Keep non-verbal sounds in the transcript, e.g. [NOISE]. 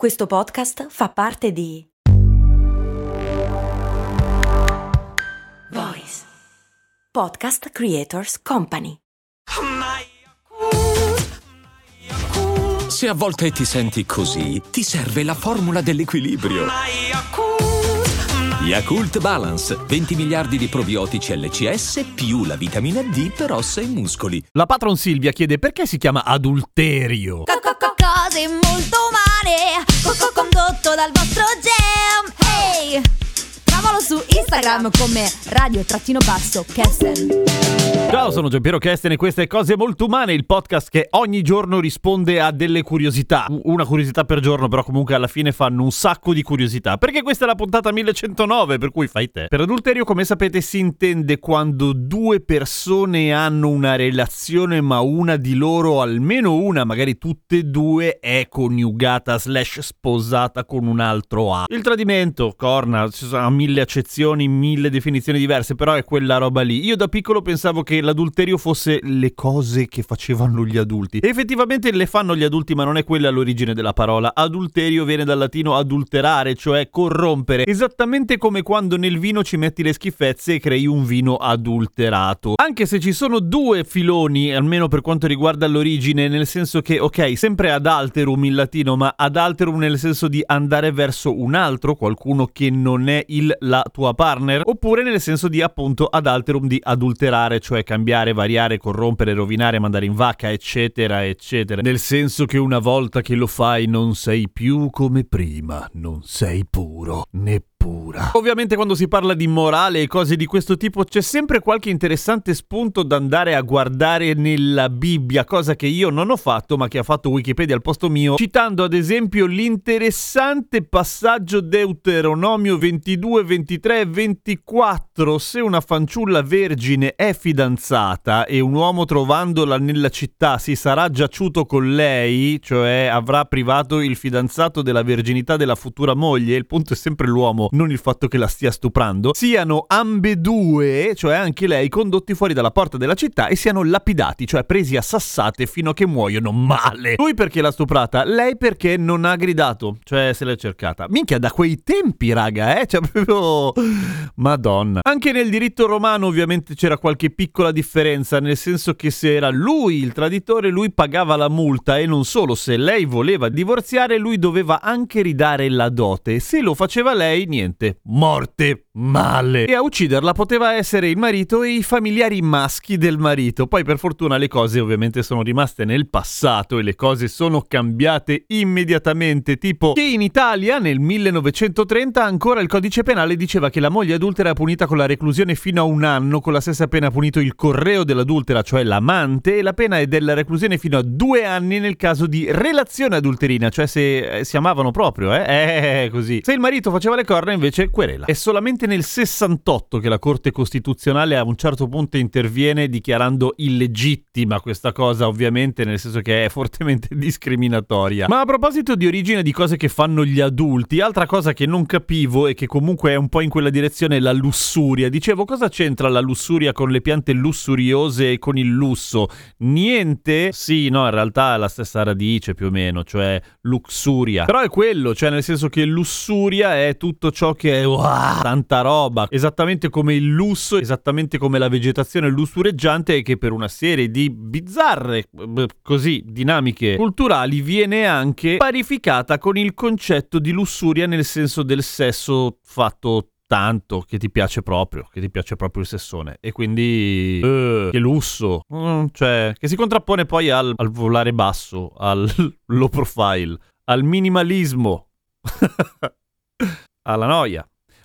Questo podcast fa parte di Voice Podcast Creators Company. Se a volte ti senti così, ti serve la formula dell'equilibrio. Yakult Balance, 20 miliardi di probiotici LCS più la vitamina D per ossa e muscoli. La patron Silvia chiede perché si chiama adulterio. Cose molto umane, co- condotto dal vostro gem. Instagram come radio-basso-kesten. Ciao, sono Giampiero Kesten e queste Cose Molto Umane, il podcast che ogni giorno risponde a delle curiosità. Una curiosità per giorno, però comunque alla fine fanno un sacco di curiosità. Perché questa è la puntata 1109, per cui fai te. Per adulterio, come sapete, si intende quando due persone hanno una relazione, ma una di loro, almeno una, magari tutte e due, è coniugata slash sposata con un altro A. Il tradimento, corna, ci sono mille accezioni, mille definizioni diverse, però è quella roba lì. Io da piccolo pensavo che l'adulterio fosse le cose che facevano gli adulti. E effettivamente le fanno gli adulti, ma non è quella l'origine della parola. Adulterio viene dal latino adulterare, cioè corrompere. Esattamente come quando nel vino ci metti le schifezze e crei un vino adulterato. Anche se ci sono due filoni, almeno per quanto riguarda l'origine, nel senso che, ok, sempre ad alterum in latino, ma ad alterum nel senso di andare verso un altro, qualcuno che non è il la tua partner, oppure nel senso di appunto ad alterum di adulterare, cioè cambiare, variare, corrompere, rovinare, mandare in vacca, eccetera, eccetera. Nel senso che una volta che lo fai non sei più come prima, non sei puro, né pura. Ovviamente quando si parla di morale e cose di questo tipo c'è sempre qualche interessante spunto da andare a guardare nella Bibbia, cosa che io non ho fatto ma che ha fatto Wikipedia al posto mio, citando ad esempio l'interessante passaggio Deuteronomio 22, 23 e 24. Se una fanciulla vergine è fidanzata e un uomo trovandola nella città si sarà giaciuto con lei, cioè avrà privato il fidanzato della verginità della futura moglie, il punto è sempre l'uomo non il fatto che la stia stuprando, siano ambedue, cioè anche lei, condotti fuori dalla porta della città e siano lapidati, cioè presi a sassate fino a che muoiono male. Lui perché l'ha stuprata, lei perché non ha gridato, cioè se l'è cercata. Minchia, da quei tempi, raga, eh? Cioè proprio... Madonna. Anche nel diritto romano ovviamente c'era qualche piccola differenza, nel senso che se era lui il traditore, lui pagava la multa e non solo, se lei voleva divorziare, lui doveva anche ridare la dote. Se lo faceva lei, niente, morte male. E a ucciderla poteva essere il marito e i familiari maschi del marito. Poi per fortuna le cose ovviamente sono rimaste nel passato e le cose sono cambiate immediatamente, tipo che in Italia nel 1930 ancora il codice penale diceva che la moglie adultera era punita con la reclusione fino a un anno, con la stessa pena punito il correo dell'adultera, cioè l'amante, e la pena è della reclusione fino a due anni nel caso di relazione adulterina, cioè se eh, si amavano proprio, eh? Eh, così. Se il marito faceva le corna invece querela. È solamente nel 68 che la Corte Costituzionale a un certo punto interviene dichiarando illegittima questa cosa, ovviamente, nel senso che è fortemente [LAUGHS] discriminatoria. Ma a proposito di origine di cose che fanno gli adulti, altra cosa che non capivo e che comunque è un po' in quella direzione è la lussuria. Dicevo, cosa c'entra la lussuria con le piante lussuriose e con il lusso? Niente? Sì, no, in realtà è la stessa radice più o meno, cioè luxuria. Però è quello, cioè nel senso che lussuria è tutto ciò che è wow, tanta roba, esattamente come il lusso, esattamente come la vegetazione lussureggiante e che per una serie di bizzarre, così, dinamiche culturali viene anche parificata con il concetto di lussuria nel senso del sesso fatto tanto che ti piace proprio, che ti piace proprio il sessone. E quindi eh, che lusso, Mm, cioè che si contrappone poi al, al volare basso, al [LAUGHS] low profile, al minimalismo, [LAUGHS] alla noia.